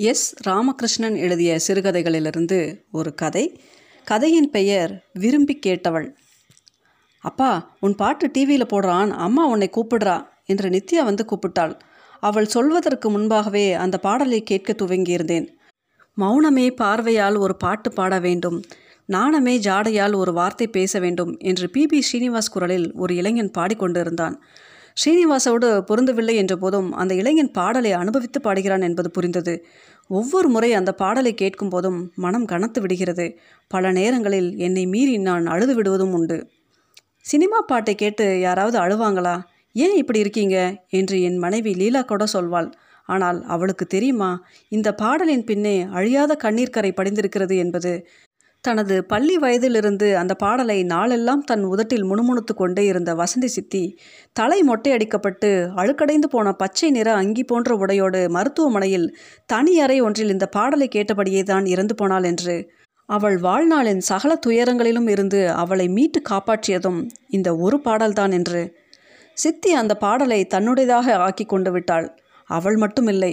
S. Ramakrishnan எழுதிய சிறுகதைகளிலிருந்து ஒரு கதை. கதையின் பெயர் விரும்பி கேட்டவள் அப்பா உன் பாட்டு டிவியில் போடுறான் அம்மா உன்னை கூப்பிடுறா என்று நித்யா வந்து கூப்பிட்டாள். அவள் சொல்வதற்கு முன்பாகவே அந்த பாடலை கேட்க துவங்கியிருந்தேன். மௌனமே பார்வையால் ஒரு பாட்டு பாட வேண்டும். நாணமே ஜாடையால் ஒரு வார்த்தை பேச வேண்டும் என்று பிபி ஸ்ரீனிவாஸ் குரலில் ஒரு இளைஞன் பாடிக்கொண்டிருந்தான் ஸ்ரீனிவாசோடு பொருந்தவில்லை என்ற போதும் அந்த இளைஞன் பாடலை அனுபவித்து பாடுகிறான் என்பது புரிந்தது. ஒவ்வொரு முறை அந்த பாடலை கேட்கும் போதும் மனம் கனத்து விடுகிறது. பல நேரங்களில் என்னை மீறி நான் அழுது விடுவதும் உண்டு. சினிமா பாட்டை கேட்டு யாராவது அழுவாங்களா? ஏன் இப்படி இருக்கீங்க? என்று என் மனைவி லீலா கூட சொல்வாள். ஆனால் அவளுக்கு தெரியுமா இந்த பாடலின் பின்னே அழியாத கண்ணீர் கரை படிந்திருக்கிறது என்பது? தனது பள்ளி வயதிலிருந்து அந்த பாடலை நாளெல்லாம் தன் உதட்டில் முணுமுணுத்து கொண்டே இருந்த வசந்தி சித்தி தலை மொட்டையடிக்கப்பட்டு அழுக்கடைந்து போன பச்சை நிற அங்கி போன்ற உடையோடு மருத்துவமனையில் தனி அறை ஒன்றில் இந்த பாடலை கேட்டபடியே தான் இறந்து போனாள் என்று அவள் வாழ்நாளின் சகல துயரங்களிலும் இருந்து அவளை மீட்டு காப்பாற்றியதும் இந்த ஒரு பாடல்தான் என்று சித்தி அந்த பாடலை தன்னுடையதாக ஆக்கி கொண்டு விட்டாள். அவள் மட்டுமில்லை.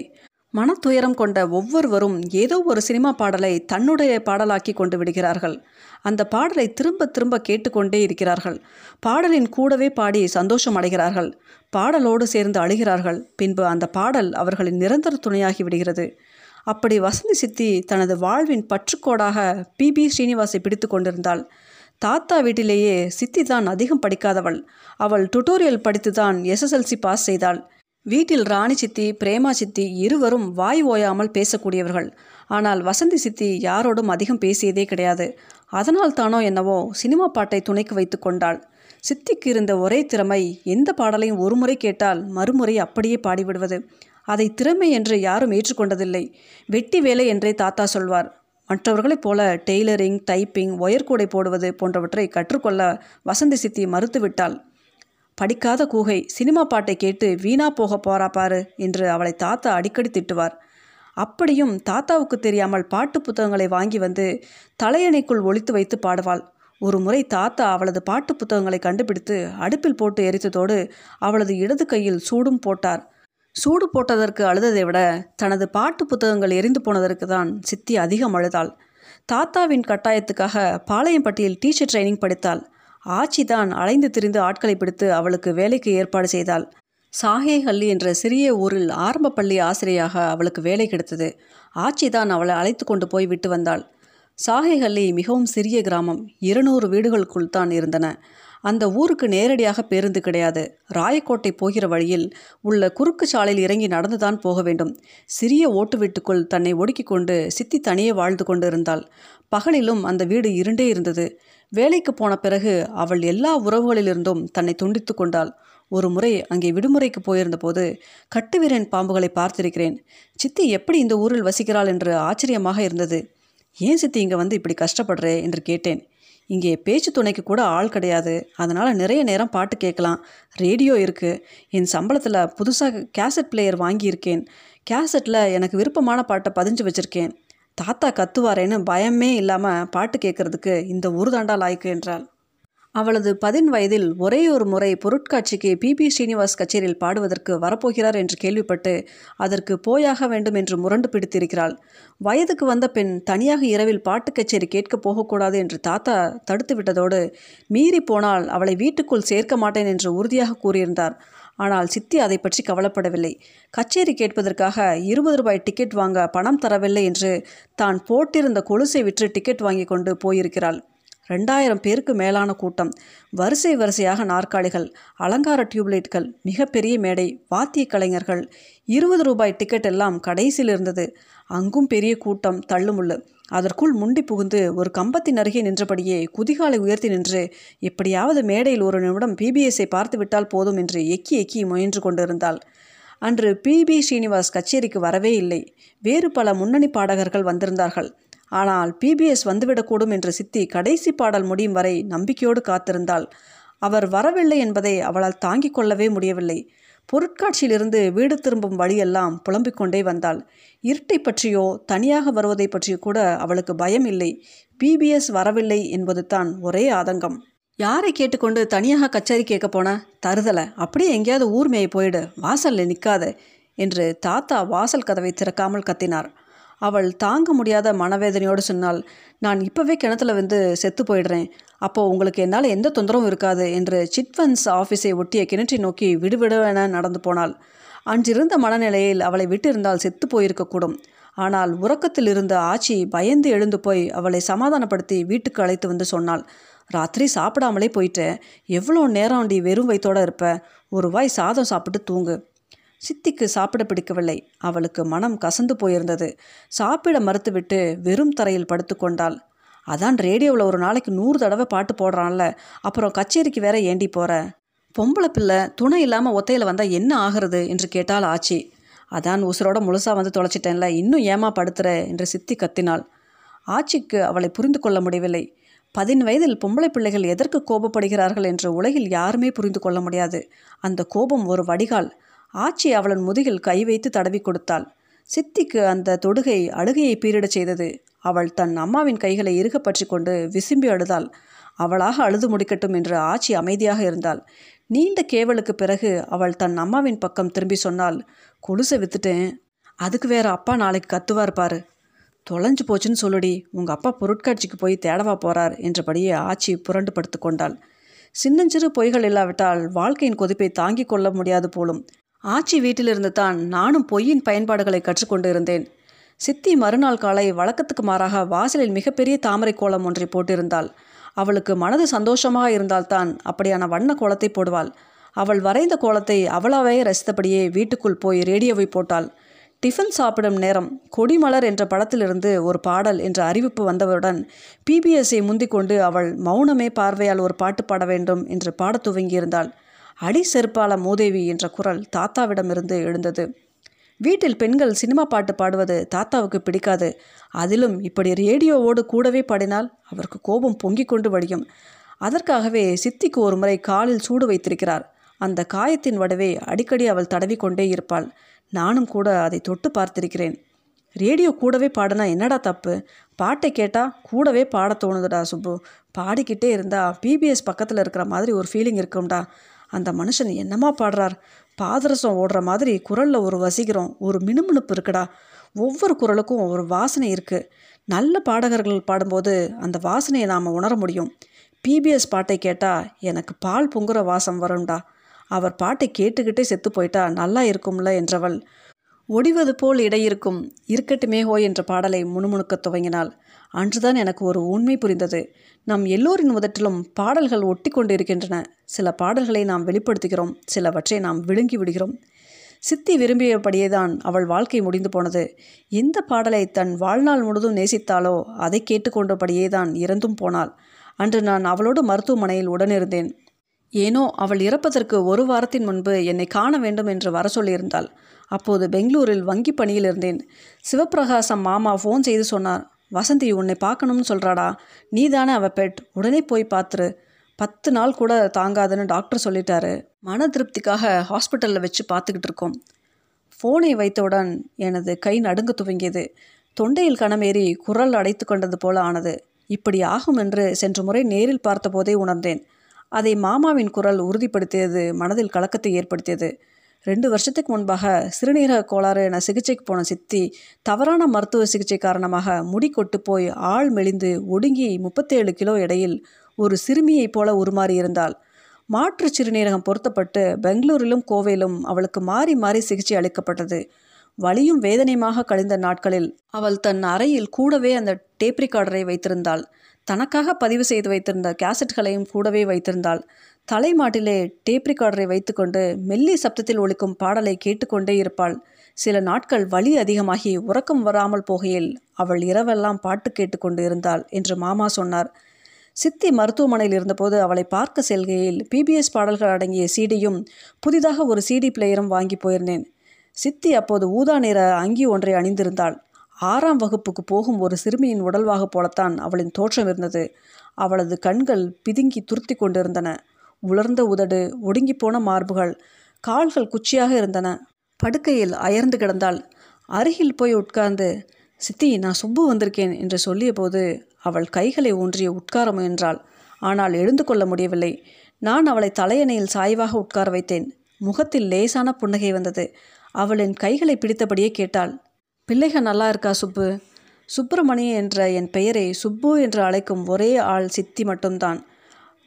மனத்துயரம் கொண்ட ஒவ்வொருவரும் ஏதோ ஒரு சினிமா பாடலை தன்னுடைய பாடலாக்கி கொண்டு விடுகிறார்கள். அந்த பாடலை திரும்ப திரும்ப கேட்டுக்கொண்டே இருக்கிறார்கள். பாடலின் கூடவே பாடி சந்தோஷம் அடைகிறார்கள். பாடலோடு சேர்ந்து அழுகிறார்கள். பின்பு அந்த பாடல் அவர்களின் நிரந்தர துணையாகி விடுகிறது. அப்படி வசந்தி சித்தி தனது வாழ்வின் பற்றுக்கோடாக பிபி ஸ்ரீனிவாசை பிடித்து கொண்டிருந்தாள். தாத்தா வீட்டிலேயே சித்தி தான் அதிகம் படிக்காதவள். அவள் டுட்டோரியல் படித்து தான் எஸ்எஸ்எல்சி பாஸ் செய்தாள். வீட்டில் ராணி சித்தி பிரேமா சித்தி இருவரும் வாய் ஓயாமல் பேசக்கூடியவர்கள். ஆனால் வசந்தி சித்தி யாரோடும் அதிகம் பேசியதே கிடையாது. அதனால் தானோ என்னவோ சினிமா பாட்டை துணைக்கு வைத்து கொண்டாள். சித்திக்கு இருந்த ஒரே திறமை எந்த பாடலையும் ஒரு முறை கேட்டால் மறுமுறை அப்படியே பாடிவிடுவது. அதை திறமை என்று யாரும் ஏற்றுக்கொண்டதில்லை. வெட்டி வேலை என்றே தாத்தா சொல்வார். மற்றவர்களைப் போல டெய்லரிங் டைப்பிங் ஒயர்கூடை போடுவது போன்றவற்றை கற்றுக்கொள்ள வசந்தி சித்தி மறுத்துவிட்டாள். படிக்காத கூகை சினிமா பாட்டை கேட்டு வீணா போக போறா பாரு என்று அவளை தாத்தா அடிக்கடி திட்டுவார். அப்படியும் தாத்தாவுக்கு தெரியாமல் பாட்டு புத்தகங்களை வாங்கி வந்து தலையணைக்குள் ஒழித்து வைத்து பாடுவாள். ஒரு முறை தாத்தா அவளது பாட்டு புத்தகங்களை கண்டுபிடித்து அடுப்பில் போட்டு எரித்ததோடு அவளது இடது கையில் சூடும் போட்டார். சூடு போட்டதற்கு அழுததை விட தனது பாட்டு புத்தகங்கள் எரிந்து போனதற்கு தான் சித்தி அதிகம் அழுதாள். தாத்தாவின் கட்டாயத்துக்காக பாளையம்பட்டியில் டீச்சர் ட்ரைனிங் படித்தாள். ஆச்சி தான் அலைந்து திரிந்து ஆட்களை பிடித்து அவளுக்கு வேலைக்கு ஏற்பாடு செய்தாள். சாகேஹல்லி என்ற சிறிய ஊரில் ஆரம்ப பள்ளி ஆசிரியராக அவளுக்கு வேலை கிடைத்தது. ஆச்சி தான் அவளை அழைத்து கொண்டு போய் விட்டு வந்தாள். சாகேஹல்லி மிகவும் சிறிய கிராமம். இருநூறு வீடுகளுக்குள் தான் இருந்தன. அந்த ஊருக்கு நேரடியாக பேருந்து கிடையாது. ராயக்கோட்டை போகிற வழியில் உள்ள குறுக்கு சாலையில் இறங்கி நடந்துதான் போக வேண்டும். சிறிய ஓட்டு வீட்டுக்குள் தன்னை ஒடுக்கிக் கொண்டு சித்தி தனியே வாழ்ந்து கொண்டு இருந்தாள் பகலிலும் அந்த வீடு இருண்டே இருந்தது. வேலைக்கு போன பிறகு அவள் எல்லா உறவுகளிலிருந்தும் தன்னை துண்டித்து கொண்டாள். ஒரு முறை அங்கே விடுமுறைக்கு போயிருந்தபோது கட்டுவீரன் பாம்புகளை பார்த்திருக்கிறேன். சித்தி எப்படி இந்த ஊரில் வசிக்கிறாள் என்று ஆச்சரியமாக இருந்தது. ஏன் சித்தி இங்கே வந்து இப்படி கஷ்டப்படுறே? என்று கேட்டேன். இங்கே பேச்சு துணைக்கு கூட ஆள் கிடையாது. அதனால் நிறைய நேரம் பாட்டு கேட்கலாம். ரேடியோ இருக்குது என் சம்பளத்தில் புதுசாக கேசட் பிளேயர் வாங்கியிருக்கேன். கேசட்டில் எனக்கு விருப்பமான பாட்டை பதிஞ்சு வச்சுருக்கேன். தாத்தா கத்துவாரேன்னு பயமே இல்லாமல் பாட்டு கேட்கறதுக்கு இந்த ஒரு தாண்டா லாய்க்கு என்றாள். அவளது பதின் வயதில் ஒரே ஒரு முறை பொருட்காட்சிக்கு பிபி ஸ்ரீனிவாஸ் கச்சேரியில் பாடுவதற்கு வரப்போகிறார் என்று கேள்விப்பட்டு அதற்கு போயாக வேண்டும் என்று முரண்டு பிடித்திருக்கிறாள். வயதுக்கு வந்த பெண் தனியாக இரவில் பாட்டு கச்சேரி கேட்கப் போகக்கூடாது என்று தாத்தா தடுத்து விட்டதோடு மீறி போனால் அவளை வீட்டுக்குள் சேர்க்க மாட்டேன் என்று உறுதியாக கூறியிருந்தார். ஆனால் சித்தி அதை பற்றி கவலைப்படவில்லை. கச்சேரி கேட்பதற்காக இருபது ரூபாய் டிக்கெட் வாங்க பணம் தரவில்லை என்று தான் போட்டிருந்த கொலுசை விற்று டிக்கெட் வாங்கி கொண்டு போயிருக்கிறாள். ரெண்டாயிரம் பேருக்கு மேலான கூட்டம். வரிசை வரிசையாக நாற்காலிகள் அலங்கார டியூப்லைட்கள் மிகப்பெரிய மேடை வாத்திய கலைஞர்கள். இருபது ரூபாய் டிக்கெட் எல்லாம் கடைசியில் இருந்தது. அங்கும் பெரிய கூட்டம் தள்ளுமுள்ளு. அதற்குள் முண்டி புகுந்து ஒரு கம்பத்தின் அருகே நின்றபடியே குதிகாலை உயர்த்தி நின்று எப்படியாவது மேடையில் ஒரு நிமிடம் பிபிஎஸ்ஐ பார்த்து விட்டால் போதும் என்று எக்கி எக்கி முயன்று கொண்டிருந்தாள். அன்று பிபி ஸ்ரீனிவாஸ் கச்சேரிக்கு வரவே இல்லை. வேறு பல முன்னணி பாடகர்கள் வந்திருந்தார்கள். ஆனால் பிபிஎஸ் வந்துவிடக்கூடும் என்ற சித்தி கடைசி பாடல் முடியும் வரை நம்பிக்கையோடு காத்திருந்தாள். அவர் வரவில்லை என்பதை அவளால் தாங்கிக் கொள்ளவே முடியவில்லை. பொருட்காட்சியிலிருந்து வீடு திரும்பும் வழியெல்லாம் புலம்பிக் கொண்டே வந்தாள். இருட்டை பற்றியோ தனியாக வருவதை பற்றியோ கூட அவளுக்கு பயம் இல்லை. பிபிஎஸ் வரவில்லை என்பது தான் ஒரே ஆதங்கம். யாரை கேட்டுக்கொண்டு தனியாக கச்சேரி கேட்க போன? தருதலை அப்படியே எங்கேயாவது ஊர்மையை போயிடு வாசலில் நிற்காத என்று தாத்தா வாசல் கதவை திறக்காமல் கத்தினார். அவள் தாங்க முடியாத மனவேதனையோடு சொன்னால் நான் இப்போவே கிணத்துல வந்து செத்து போயிடுறேன். அப்போது உங்களுக்கு என்னால் எந்த தொந்தரவும் இருக்காது என்று சிட்வன்ஸ் ஆஃபீஸை ஒட்டிய கிணற்றை நோக்கி விடுவிடுவென நடந்து போனாள். அன்றிருந்த மனநிலையில் அவளை விட்டிருந்தால் செத்து போயிருக்கக்கூடும். ஆனால் உறக்கத்தில் இருந்த ஆச்சி பயந்து எழுந்து போய் அவளை சமாதானப்படுத்தி வீட்டுக்கு அழைத்து வந்து சொன்னாள் ராத்திரி சாப்பிடாமலே போயிட்டேன் எவ்வளோ நேரம் நீ வெறும் வயிற்றோடு இருப்ப? ஒரு வாய் சாதம் சாப்பிட்டு தூங்கு. சித்திக்கு சாப்பிட பிடிக்கவில்லை. அவளுக்கு மனம் கசந்து போயிருந்தது. சாப்பிட மறுத்துவிட்டு வெறும் தரையில் படுத்துக்கொண்டாள் அதான் ரேடியோவில் ஒரு நாளைக்கு நூறு தடவை பாட்டு போடுறான்ல. அப்புறம் கச்சேரிக்கு வேற ஏண்டி போகிற பொம்பளை பிள்ளை துணை இல்லாமல் ஒத்தையில் வந்தால் என்ன ஆகிறது? என்று கேட்டால் ஆச்சி. அதான் உசுரோட முழுசாக வந்து தொலைச்சிட்டேன்ல. இன்னும் ஏமா படுத்துற? என்று சித்தி கத்தினாள். ஆச்சிக்கு அவளை புரிந்து கொள்ள முடியவில்லை. பதின் வயதில் பொம்பளை பிள்ளைகள் எதற்கு கோபப்படுகிறார்கள் என்று உலகில் யாருமே புரிந்து கொள்ள முடியாது. அந்த கோபம் ஒரு வடிகால். ஆச்சி அவளன் முதுகில் கை வைத்து தடவி கொடுத்தாள். சித்திக்கு அந்த தொடுகை அழுகையை பீரிடச் செய்தது. அவள் தன் அம்மாவின் கைகளை இறுக பற்றி கொண்டு விசும்பி அழுதாள். அவளாக அழுது முடிக்கட்டும் என்று ஆச்சி அமைதியாக இருந்தாள். நீண்ட கேவலுக்கு பிறகு அவள் தன் அம்மாவின் பக்கம் திரும்பி சொன்னால் கொலுசை வித்துட்டேன். அதுக்கு வேற அப்பா நாளைக்கு கத்துவார் பாரு. தொலைஞ்சு போச்சுன்னு சொல்லுடி. உங்கள் அப்பா பொருட்காட்சிக்கு போய் தேடவா போறார் என்றபடியே ஆச்சி புரண்டு படுத்து கொண்டாள். சின்னஞ்சிறு பொய்கள் இல்லாவிட்டால் வாழ்க்கையின் கொதிப்பை தாங்கிக் கொள்ள முடியாது போலும். ஆச்சி வீட்டிலிருந்து தான் நானும் பொய்யின் பயன்பாடுகளை கற்றுக்கொண்டு இருந்தேன் சித்தி மறுநாள் காலை வழக்கத்துக்கு மாறாக வாசலில் மிகப்பெரிய தாமரை கோலம் ஒன்றை போட்டிருந்தாள். அவளுக்கு மனது சந்தோஷமாக இருந்தால்தான் அப்படியான வண்ண கோலத்தை போடுவாள். அவள் வரைந்த கோலத்தை அவளாவே ரசித்தபடியே வீட்டுக்குள் போய் ரேடியோவை போட்டாள். டிஃபன் சாப்பிடும் நேரம் கொடிமலர் என்ற படத்திலிருந்து ஒரு பாடல் என்ற அறிவிப்பு வந்தவுடன் பிபிஎஸ்ஐ முந்திக்கொண்டு அவள் மௌனமே பார்வையால் ஒரு பாட்டு பாட வேண்டும் என்று பாடத் துவங்கியிருந்தாள். அடி செருப்பால மூதேவி என்ற குரல் தாத்தாவிடமிருந்து எழுந்தது. வீட்டில் பெண்கள் சினிமா பாட்டு பாடுவது தாத்தாவுக்கு பிடிக்காது. அதிலும் இப்படி ரேடியோவோடு கூடவே பாடினால் அவருக்கு கோபம் பொங்கிக் கொண்டு வடியும் அதற்காகவே சித்திக்கு ஒரு முறை காலில் சூடு வைத்திருக்கிறார். அந்த காயத்தின் வடவே அடிக்கடி அவள் தடவி கொண்டே இருப்பாள். நானும் கூட அதை தொட்டு பார்த்திருக்கிறேன். ரேடியோ கூடவே பாடினா என்னடா தப்பு? பாட்டை கேட்டால் கூடவே பாட தோணுதுடா சுப்பு. பாடிக்கிட்டே இருந்தால் பிபிஎஸ் பக்கத்தில் இருக்கிற மாதிரி ஒரு ஃபீலிங் இருக்கும்டா. அந்த மனுஷன் என்னமா பாடுறார்? பாதரசம் ஓடுற மாதிரி குரலில் ஒரு வசீகரம் ஒரு மினுமினுப்பு இருக்குடா. ஒவ்வொரு குரலுக்கும் ஒரு வாசனை இருக்குது நல்ல பாடகர்கள் பாடும்போது அந்த வாசனையை நாம் உணர முடியும். பிபிஎஸ் பாட்டை கேட்டால் எனக்கு பால் பொங்குற வாசம் வரும்டா. அவர் பாட்டை கேட்டுக்கிட்டே செத்து போயிட்டா நல்லா இருக்கும்ல என்றவள் ஒடிவது போல் இடையிருக்கும் இருக்கட்டுமே ஹோ என்ற பாடலை முணுமுணுக்கத் துவங்கினாள். அன்றுதான் எனக்கு ஒரு உண்மை புரிந்தது. நம் எல்லோரின் முதற்றிலும் பாடல்கள் ஒட்டி கொண்டு இருக்கின்றன சில பாடல்களை நாம் வெளிப்படுத்துகிறோம். சிலவற்றை நாம் விழுங்கி விடுகிறோம். சித்தி விரும்பியபடியே தான் அவள் வாழ்க்கை முடிந்து போனது. எந்த பாடலை தன் வாழ்நாள் முழுதும் நேசித்தாளோ அதை கேட்டுக்கொண்டபடியே தான் இறந்தும் போனாள். அன்று நான் அவளோடு மருத்துவமனையில் உடனிருந்தேன். ஏனோ அவள் இறப்பதற்கு ஒரு வாரத்தின் முன்பு என்னை காண வேண்டும் என்று வர சொல்லியிருந்தாள். அப்போது பெங்களூரில் வங்கி பணியில் இருந்தேன். சிவப்பிரகாசம் மாமா ஃபோன் செய்து சொன்னார் வசந்தி உன்னை பார்க்கணும்னு சொல்கிறாடா நீ தானே அவ பெட் உடனே போய் பார்த்துரு பத்து நாள் கூட தாங்காதுன்னு டாக்டர் சொல்லிட்டாரு. மன திருப்திக்காக ஹாஸ்பிட்டலில் வச்சு பார்த்துக்கிட்டு இருக்கோம். ஃபோனை வைத்தவுடன் எனது கை நடுங்க துவங்கியது. தொண்டையில் கணமேறி குரல் அடைத்து கொண்டது போல ஆனது. இப்படி ஆகும் என்று சென்ற முறை நேரில் பார்த்தபோதே உணர்ந்தேன். அதை மாமாவின் குரல் உறுதிப்படுத்தியது மனதில் கலக்கத்தை ஏற்படுத்தியது. ரெண்டு வருஷத்துக்கு முன்பாக சிறுநீரக கோளாறு என சிகிச்சைக்கு போன சித்தி தவறான மருத்துவ சிகிச்சை காரணமாக முடி கொட்டு போய் ஆள் மெலிந்து ஒடுங்கி முப்பத்தேழு கிலோ எடையில் ஒரு சிறுமியைப் போல உருமாறியிருந்தாள் மாற்று சிறுநீரகம் பொருத்தப்பட்டு பெங்களூரிலும் கோவையிலும் அவளுக்கு மாறி மாறி சிகிச்சை அளிக்கப்பட்டது. வலியும் வேதனையுமாக கழிந்த நாட்களில் அவள் தன் அறையில் கூடவே அந்த டேப் ரெக்கார்டரை வைத்திருந்தாள். தனக்காக பதிவு செய்து வைத்திருந்த கேசட்களையும் கூடவே வைத்திருந்தாள். தலைமாட்டிலே டேப் ரெக்கார்டரை வைத்துக்கொண்டு மெல்லி சப்தத்தில் ஒழிக்கும் பாடலை கேட்டுக்கொண்டே இருப்பாள். சில நாட்கள் வலி அதிகமாகி உறக்கம் வராமல் போகையில் அவள் இரவெல்லாம் பாட்டு கேட்டுக்கொண்டு இருந்தாள் என்று மாமா சொன்னார். சித்தி மருத்துவமனையில் இருந்தபோது அவளை பார்க்க செல்கையில் பிபிஎஸ் பாடல்கள் அடங்கிய சீடியும் புதிதாக ஒரு சிடி பிளேயரும் வாங்கி போயிருந்தேன். சித்தி அப்போது ஊதா நிற அங்கி ஒன்றை அணிந்திருந்தாள். ஆறாம் வகுப்புக்கு போகும் ஒரு சிறுமியின் உடல்வாக போலத்தான் அவளின் தோற்றம் இருந்தது. அவளது கண்கள் பிதுங்கி துருத்தி கொண்டிருந்தன. உலர்ந்த உதடு ஒடுங்கி போன மார்புகள் கால்கள் குச்சியாக இருந்தன. படுக்கையில் அயர்ந்து கிடந்தாள். அருகில் போய் உட்கார்ந்து சித்தி நான் சுப்பு வந்திருக்கேன் என்று சொல்லியபோது அவள் கைகளை ஊன்றிய உட்கார முயன்றாள். ஆனால் எழுந்து கொள்ள முடியவில்லை. நான் அவளை தலையணையில் சாய்வாக உட்கார வைத்தேன். முகத்தில் லேசான புன்னகை வந்தது. அவளின் கைகளை பிடித்தபடியே கேட்டாள். பிள்ளைகள் நல்லா இருக்கா சுப்பு? சுப்பிரமணி என்ற என் பெயரை சுப்பு என்று அழைக்கும் ஒரே ஆள் சித்தி மட்டும்தான்.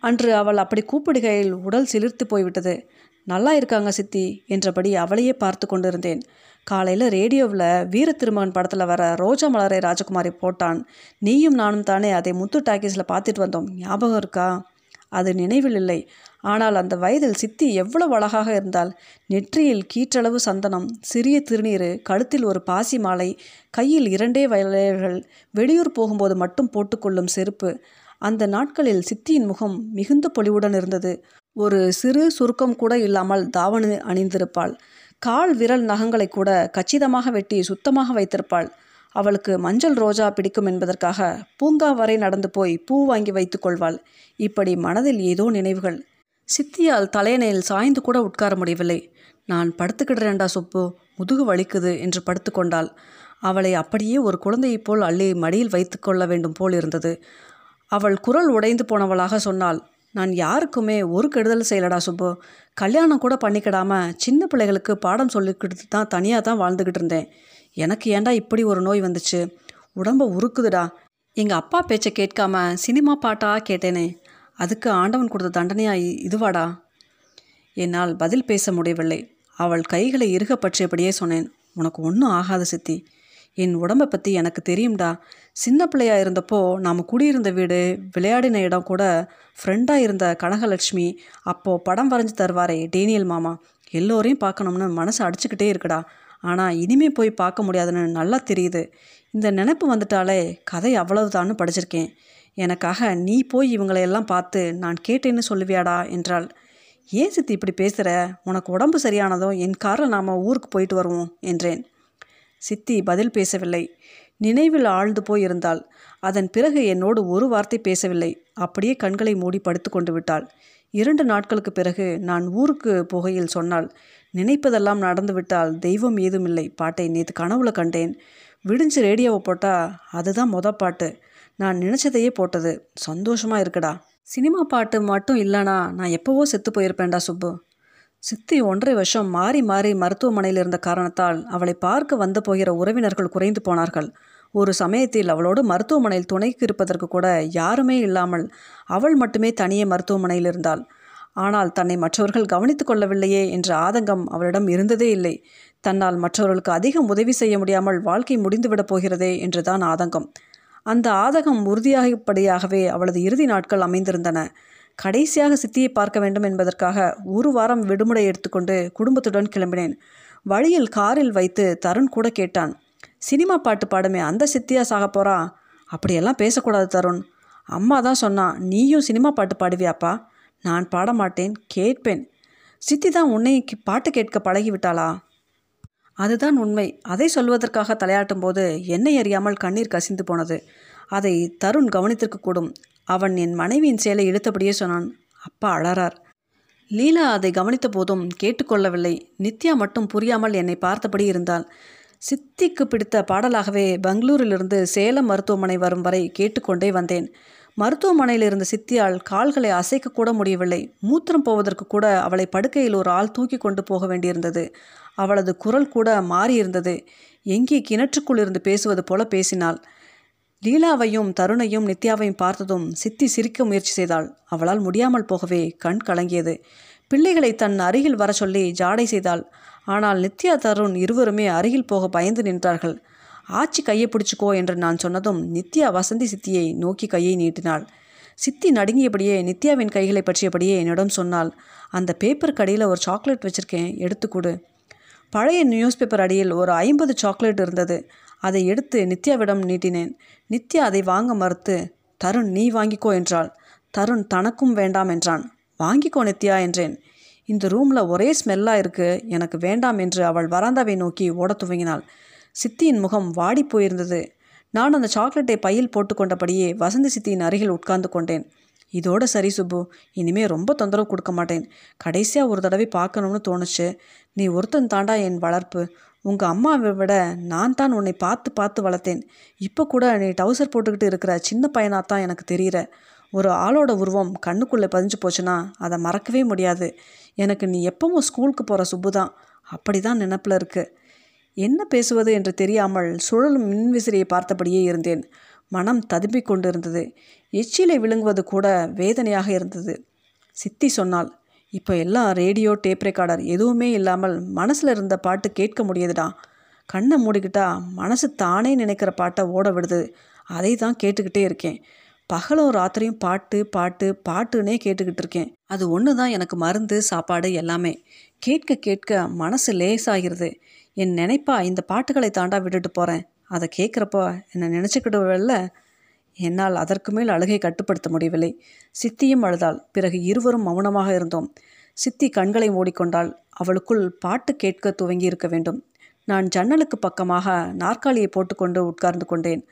அன்று அவள் அப்படி கூப்பிடுகையில் உடல் சிலிர்த்து போய்விட்டது. நல்லா இருக்காங்க சித்தி என்றபடி அவளையே பார்த்து கொண்டிருந்தேன். காலையில் ரேடியோவில் வீர திருமகன் படத்தில் வர ரோஜா மலரை ராஜகுமாரி போட்டான். நீயும் நானும் தானே அதை முத்து டாக்கீஸில் பார்த்துட்டு வந்தோம். ஞாபகம் இருக்கா? அது நினைவில் இல்லை. ஆனால் அந்த வயதில் சித்தி எவ்வளவு அழகாக இருந்தால். நெற்றியில் கீற்றளவு சந்தனம் சிறிய திருநீர் கழுத்தில் ஒரு பாசி மாலை கையில் இரண்டே வயல்கள் வெளியூர் போகும்போது மட்டும் போட்டுக்கொள்ளும் செருப்பு. அந்த நாட்களில் சித்தியின் முகம் மிகுந்த பொலிவுடன் இருந்தது. ஒரு சிறு சுருக்கம் கூட இல்லாமல் தாவணி அணிந்திருப்பாள். கால் விரல் நகங்களை கூட கச்சிதமாக வெட்டி சுத்தமாக வைத்திருப்பாள். அவளுக்கு மஞ்சள் ரோஜா பிடிக்கும் என்பதற்காக பூங்கா வரை நடந்து போய் பூ வாங்கி வைத்துக் கொள்வாள். இப்படி மனதில் ஏதோ நினைவுகள். சித்தியால் தலையணையில் சாய்ந்து கூட உட்கார முடியவில்லை. நான் படுத்துக்கிடுறேன்டா சுப்பு முதுகு வலிக்குது என்று படுத்துக்கொண்டாள் அவளை அப்படியே ஒரு குழந்தையைப் போல் அள்ளி மடியில் வைத்து கொள்ள வேண்டும் போல் இருந்தது. அவள் குரல் உடைந்து போனவளாக சொன்னாள் நான் யாருக்குமே ஒரு கெடுதல் செய்யலடா சுப்பு. கல்யாணம் கூட பண்ணிக்கிடாம சின்ன பிள்ளைகளுக்கு பாடம் சொல்லிக்கிட்டு தான் தனியாக தான் வாழ்ந்துக்கிட்டு இருந்தேன். எனக்கு ஏன்டா இப்படி ஒரு நோய் வந்துச்சு? உடம்ப உருக்குதுடா. எங்கள் அப்பா பேச்சை கேட்காம சினிமா பாட்டாக கேட்டேனே. அதுக்கு ஆண்டவன் கொடுத்த தண்டனையாய் இதுவாடா? என்னால் பதில் பேச முடியவில்லை. அவள் கைகளை இறுக பற்றியபடியே சொன்னேன். உனக்கு ஒன்றும் ஆகாத சித்தி. என் உடம்பை பற்றி எனக்கு தெரியும்டா. சின்ன பிள்ளையாக இருந்தப்போ நாம் குடியிருந்த வீடு விளையாடின இடம் கூட ஃப்ரெண்டாக இருந்த கனகலட்சுமி அப்போது படம் வரைஞ்சி தருவாரே டேனியல் மாமா. எல்லோரையும் பார்க்கணும்னு மனசு அடிச்சுக்கிட்டே இருக்குடா. ஆனால் இனிமே போய் பார்க்க முடியாதுன்னு நல்லா தெரியுது. இந்த நினப்பு வந்துட்டாலே கதை அவ்வளவுதான்னு படிச்சிருக்கேன். எனக்காக நீ போய் இவங்களையெல்லாம் பார்த்து நான் கேட்டேன்னு சொல்லுவியாடா என்றாள். ஏன் சித்தி இப்படி பேசுகிற உனக்கு உடம்பு சரியானதும் என் காரில் நாம் ஊருக்கு போயிட்டு வருவோம் என்றேன். சித்தி பதில் பேசவில்லை. நினைவில் ஆழ்ந்து போய் இருந்தாள் அதன் பிறகு என்னோடு ஒரு வார்த்தை பேசவில்லை. அப்படியே கண்களை மூடி படுத்து கொண்டு விட்டாள். இரண்டு நாட்களுக்கு பிறகு நான் ஊருக்கு போகையில் சொன்னாள் நினைப்பதெல்லாம் நடந்துவிட்டால் தெய்வம் ஏதுமில்லை பாட்டை நேற்று கனவுல கண்டேன். விடிஞ்சு ரேடியோவை போட்டால் அதுதான் மொத பாட்டு. நான் நினச்சதையே போட்டது. சந்தோஷமாக இருக்குடா. சினிமா பாட்டு மட்டும் இல்லைனா நான் எப்போவோ செத்து போயிருப்பேன்டா சுப்பு. சித்தி ஒன்றரை வருஷம் மாறி மாறி மருத்துவமனையில் இருந்த காரணத்தால் அவளை பார்க்க வந்து போகிற உறவினர்கள் குறைந்து போனார்கள். ஒரு சமயத்தில் அவளோடு மருத்துவமனையில் துணைக்கு இருப்பதற்கு கூட யாருமே இல்லாமல் அவள் மட்டுமே தனியே மருத்துவமனையில் இருந்தாள். ஆனால் தன்னை மற்றவர்கள் கவனித்துக் கொள்ளவில்லையே என்ற ஆதங்கம் அவளிடம் இருந்ததே இல்லை. தன்னால் மற்றவர்களுக்கு அதிகம் உதவி செய்ய முடியாமல் வாழ்க்கை முடிந்துவிடப் போகிறதே என்றுதான் ஆதங்கம். அந்த ஆதகம் உறுதியாகப்படியாகவே அவளது இறுதி நாட்கள் அமைந்திருந்தன. கடைசியாக சித்தியை பார்க்க வேண்டும் என்பதற்காக ஒரு வாரம் விடுமுறை எடுத்துக்கொண்டு குடும்பத்துடன் கிளம்பினேன். வழியில் காரில் வைத்து தருண் கூட கேட்டான். சினிமா பாட்டு பாடுமே அந்த சித்தியா சாக போறா? அப்படியெல்லாம் பேசக்கூடாது தருண். அம்மா தான் சொன்னா நீயும் சினிமா பாட்டு பாடுவியாப்பா? நான் பாட மாட்டேன் கேட்பேன். சித்தி தான் உன்னை பாட்டு கேட்க பழகிவிட்டாளா? அதுதான் உண்மை. அதை சொல்வதற்காக தலையாட்டும் போது என்னை அறியாமல் கண்ணீர் கசிந்து போனது. அதை தருண் கவனித்திருக்கக்கூடும் அவன் என் மனைவியின் செயலை இழுத்தபடியே சொன்னான். அப்பா அழறார். லீலா அதை கவனித்த போதும் கேட்டுக்கொள்ளவில்லை. நித்யா மட்டும் புரியாமல் என்னை பார்த்தபடி இருந்தாள். சித்திக்கு பிடித்த பாடலாகவே பெங்களூரிலிருந்து சேலம் மருத்துவமனை வரும் வரை கேட்டுக்கொண்டே வந்தேன். மருத்துவமனையில் இருந்த சித்தியால் கால்களை அசைக்க கூட முடியவில்லை. மூத்திரம் போவதற்கு கூட அவளை படுக்கையில் ஒரு ஆள் தூக்கி கொண்டு போக வேண்டியிருந்தது. அவளது குரல் கூட மாறியிருந்தது. எங்கே கிணற்றுக்குள் இருந்து பேசுவது போல பேசினாள். லீலாவையும் தருணையும் நித்யாவையும் பார்த்ததும் சித்தி சிரிக்க முயற்சி செய்தாள். அவளால் முடியாமல் போகவே கண் கலங்கியது. பிள்ளைகளை தன் அருகில் வர சொல்லி ஜாடை செய்தாள். ஆனால் நித்யா தருண் இருவருமே அருகில் போக பயந்து நின்றார்கள். ஆச்சி கையை பிடிச்சுக்கோ என்று நான் சொன்னதும் நித்யா வசந்தி சித்தியை நோக்கி கையை நீட்டினாள். சித்தி நடுங்கியபடியே நித்யாவின் கைகளை பற்றியபடியே என்னிடம் சொன்னாள். அந்த பேப்பர் கடையில் ஒரு சாக்லேட் வச்சுருக்கேன் எடுத்துக்கொடு பழைய நியூஸ் பேப்பர் அடியில் ஒரு ஐம்பது சாக்லேட் இருந்தது. அதை எடுத்து நித்யாவிடம் நீட்டினேன். நித்யா அதை வாங்க மறுத்து. தருண் நீ வாங்கிக்கோ என்றாள். தருண் தனக்கும் வேண்டாம் என்றான். வாங்கிக்கோ நித்யா என்றேன். இந்த ரூமில் ஒரே ஸ்மெல்லாக இருக்கு. எனக்கு வேண்டாம் என்று அவள் வராந்தாவை நோக்கி ஓடத் துவங்கினாள். சித்தியின் முகம் வாடி போயிருந்தது. நான் அந்த சாக்லேட்டை பையில் போட்டுக்கொண்டபடியே வசந்தி சித்தியின் அருகில் உட்கார்ந்து கொண்டேன். இதோட சரி சுப்பு. இனிமே ரொம்ப தொந்தரவு கொடுக்க மாட்டேன். கடைசியாக ஒரு தடவை பார்க்கணும்னு தோணுச்சு. நீ ஒருத்தன் தாண்டா என் வளர்ப்பு. உங்கள் அம்மாவை விட நான் தான் உன்னை பார்த்து பார்த்து வளர்த்தேன். இப்போ கூட நீ டவுசர் போட்டுக்கிட்டு இருக்கிற சின்ன பையனாக தான் எனக்கு தெரிகிற ஒரு ஆளோட உருவம் கண்ணுக்குள்ளே பதிஞ்சு போச்சுன்னா அதை மறக்கவே முடியாது. எனக்கு நீ எப்பவும் ஸ்கூலுக்கு போகிற சுப்பு தான். அப்படி தான் நினப்பில் இருக்கு. என்ன பேசுவது என்று தெரியாமல் சுழலும் மின்விசிறியை பார்த்தபடியே இருந்தேன். மனம் ததும்பிக் கொண்டிருந்தது. எச்சிலை விழுங்குவது கூட வேதனையாக இருந்தது. சித்தி சொன்னால் இப்போ எல்லாம் ரேடியோ டேப் ரெக்கார்டர் எதுவுமே இல்லாமல் மனசில் இருந்த பாட்டு கேட்க முடியுதுடா. கண்ணை மூடிக்கிட்டா மனசு தானே நினைக்கிற பாட்டை ஓட விடுது. அதை தான் கேட்டுக்கிட்டே இருக்கேன். பகலும் ராத்திரியும் பாட்டு பாட்டு பாட்டுன்னே கேட்டுக்கிட்டு இருக்கேன். அது ஒன்று தான் எனக்கு மருந்து சாப்பாடு எல்லாமே. கேட்க கேட்க மனசு லேசாகிறது என் நினைப்பா இந்த பாட்டுகளை தாண்டா விட்டுட்டு போகிறேன் அதை கேட்குறப்போ என்னை நினச்சிக்கிடுவல்ல. என்னால் அதற்கு மேல் அழுகை கட்டுப்படுத்த முடியவில்லை. சித்தியும் அழுதாள். பிறகு இருவரும் மௌனமாக இருந்தோம். சித்தி கண்களை மூடிக்கொண்டால் அவளுக்குள் பாட்டு கேட்க துவங்கி இருக்க வேண்டும். நான் ஜன்னலுக்கு பக்கமாக நாற்காலியை போட்டுக்கொண்டு உட்கார்ந்து கொண்டேன்.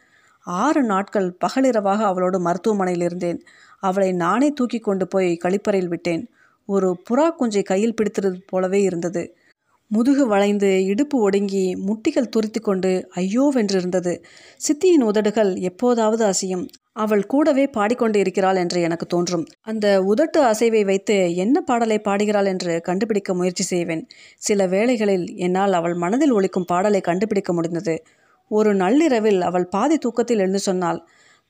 ஆறு நாட்கள் பகலிரவாக அவளோடு மருத்துவமனையில் இருந்தேன். அவளை நானே தூக்கி கொண்டு போய் கழிப்பறையில் விட்டேன். ஒரு புறா குஞ்சை கையில் பிடித்தது போலவே இருந்தது. முதுகு வளைந்து இடுப்பு ஒடுங்கி முட்டிகள் துரித்து கொண்டு ஐயோவென்றிருந்தது சித்தியின் உதடுகள் எப்போதாவது அசையும். அவள் கூடவே பாடிக்கொண்டு இருக்கிறாள் என்று எனக்கு தோன்றும். அந்த உதட்டு அசைவை வைத்து என்ன பாடலை பாடுகிறாள் என்று கண்டுபிடிக்க முயற்சி செய்வேன். சில வேளைகளில் என்னால் அவள் மனதில் ஒழிக்கும் பாடலை கண்டுபிடிக்க முடிந்தது. ஒரு நள்ளிரவில் அவள் பாதி தூக்கத்தில் எழுந்து சொன்னாள்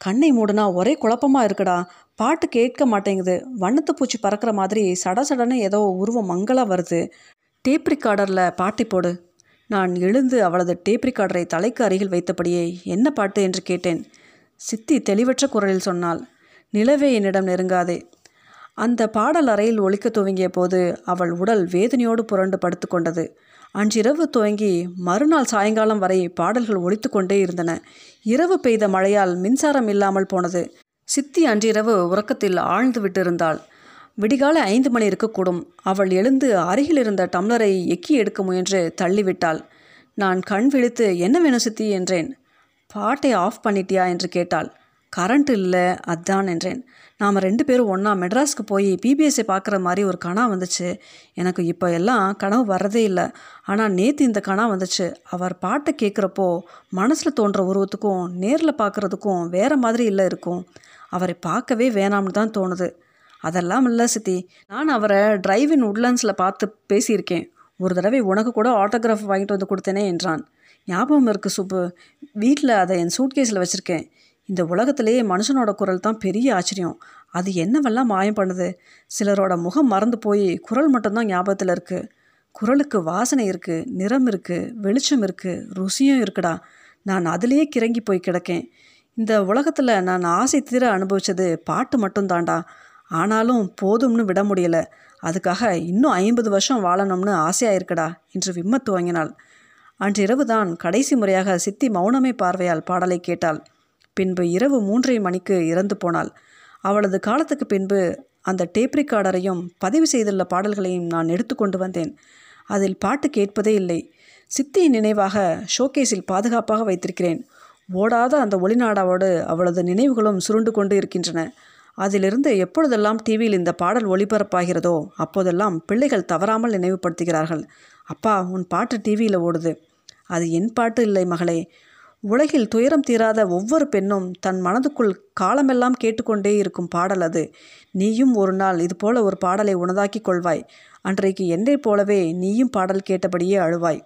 கண்ணை மூடுனா ஒரே குழப்பமாக இருக்குடா. பாட்டு கேட்க மாட்டேங்குது. வண்ணத்து பூச்சி பறக்கிற மாதிரி சட சடனு ஏதோ உருவம் மங்களா வருது. டேப் ரிகார்டரில் பாட்டை போடு. நான் எழுந்து அவளது டேப் ரிகார்டரை தலைக்கு அருகில் வைத்தபடியே என்ன பாட்டு என்று கேட்டேன். சித்தி தெளிவற்ற குரலில் சொன்னாள் நிலவே என்னிடம் நெருங்காதே. அந்த பாடல் அறையில் ஒழிக்க துவங்கிய போது அவள் உடல் வேதனையோடு புரண்டு படுத்துக்கொண்டது அன்றிரவு துவங்கி மறுநாள் சாயங்காலம் வரை பாடல்கள் ஒழித்து கொண்டே இருந்தன. இரவு பெய்த மழையால் மின்சாரம் இல்லாமல் போனது. சித்தி அன்றிரவு உறக்கத்தில் ஆழ்ந்து விட்டிருந்தாள். விடிகாலை ஐந்து மணி இருக்கக்கூடும். அவள் எழுந்து அருகில் இருந்த டம்ளரை எக்கி எடுக்க முயன்று தள்ளிவிட்டாள். நான் கண் விழித்து என்ன வேணும் சித்தி? என்றேன். பாட்டை ஆஃப் பண்ணிட்டியா? என்று கேட்டாள். கரண்ட் இல்லை அதான் என்றேன். நாம் ரெண்டு பேரும் ஒன்றா மெட்ராஸ்க்கு போய் பிபிஎஸ்ஐ பார்க்குற மாதிரி ஒரு கணா வந்துச்சு. எனக்கு இப்போ எல்லாம் கனவு வர்றதே இல்லை. ஆனால் நேற்று இந்த கணா வந்துச்சு. அவர் பாட்டை கேட்குறப்போ மனசில் தோன்ற உருவத்துக்கும் நேரில் பார்க்குறதுக்கும் வேறு மாதிரி இல்லை இருக்கும். அவரை பார்க்கவே வேணாம்னு தான் தோணுது. அதெல்லாம் இல்லை சித்தி. நான் அவரை டிரைவின் உட்லண்ட்ஸில் பார்த்து பேசியிருக்கேன். ஒரு தடவை உனக்கு கூட ஆட்டோகிராஃப் வாங்கிட்டு வந்து கொடுத்தேனே என்றான். ஞாபகம் இருக்குது சுப்பு. வீட்டில் அதை என் சூட்கேஸில் வச்சுருக்கேன். இந்த உலகத்திலேயே மனுஷனோட குரல் தான் பெரிய ஆச்சரியம். அது என்னவெல்லாம் மாயம் பண்ணுது? சிலரோட முகம் மறந்து போய் குரல் மட்டும்தான் ஞாபகத்தில் இருக்குது குரலுக்கு வாசனை இருக்குது நிறம் இருக்குது வெளிச்சம் இருக்குது ருசியும் இருக்குடா. நான் அதிலேயே கிறங்கி போய் கிடக்கேன். இந்த உலகத்தில் நான் ஆசை தீர அனுபவித்தது பாட்டு மட்டும்தான்டா. ஆனாலும் போதும்னு விட முடியல. அதுக்காக இன்னும் ஐம்பது வருஷம் வாழணும்னு ஆசையாக இருக்கடா என்று விம்மத் துவங்கினாள். அன்றிரவு தான் கடைசி முறையாக சித்தி மௌனமே பார்வையால் பாடலை கேட்டாள். பின்பு இரவு மூன்றரை மணிக்கு இறந்து போனாள். அவளது காலத்துக்கு பின்பு அந்த டேப் ரெக்கார்டரையும் பதிவு செய்துள்ள பாடல்களையும் நான் எடுத்துக்கொண்டு வந்தேன். அதில் பாட்டு கேட்பதே இல்லை. சித்தியின் நினைவாக ஷோகேஸில் பாதுகாப்பாக வைத்திருக்கிறேன். ஓடாத அந்த ஒளிநாடாவோடு அவளது நினைவுகளும் சுருண்டு கொண்டு இருக்கின்றன. அதிலிருந்து எப்பொழுதெல்லாம் டிவியில் இந்த பாடல் ஒளிபரப்பாகிறதோ அப்போதெல்லாம் பிள்ளைகள் தவறாமல் நினைவுபடுத்துகிறார்கள். அப்பா உன் பாட்டு டிவியில் ஓடுது. அது என் பாட்டு இல்லை மகளே. உலகில் துயரம் தீராத ஒவ்வொரு பெண்ணும் தன் மனதுக்குள் காலமெல்லாம் கேட்டுக்கொண்டே இருக்கும் பாடல் அது. நீயும் ஒரு நாள் இதுபோல ஒரு பாடலை உனதாக்கிக் கொள்வாய். அன்றைக்கு என்னைப் போலவே நீயும் பாடல் கேட்டபடியே அழுவாய்.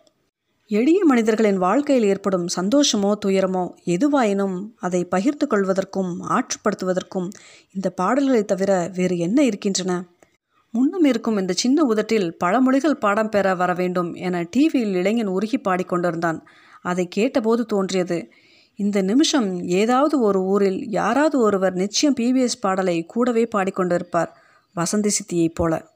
எளிய மனிதர்களின் வாழ்க்கையில் ஏற்படும் சந்தோஷமோ துயரமோ எதுவாயினும் அதை பகிர்ந்து கொள்வதற்கும் ஆற்றுப்படுத்துவதற்கும் இந்த பாடல்களை தவிர வேறு என்ன இருக்கின்றன? முன்னும் இருக்கும் இந்த சின்ன உதட்டில் பழமொழிகள் பாடம் பெற வர வேண்டும் என டிவியில் இளைஞன் உருகி பாடிக்கொண்டிருந்தான் அதை கேட்டபோது தோன்றியது இந்த நிமிஷம் ஏதாவது ஒரு ஊரில் யாராவது ஒருவர் நிச்சயம் பிபிஎஸ் பாடலை கூடவே பாடிக்கொண்டிருப்பார் வசந்தி சித்தியைப் போல.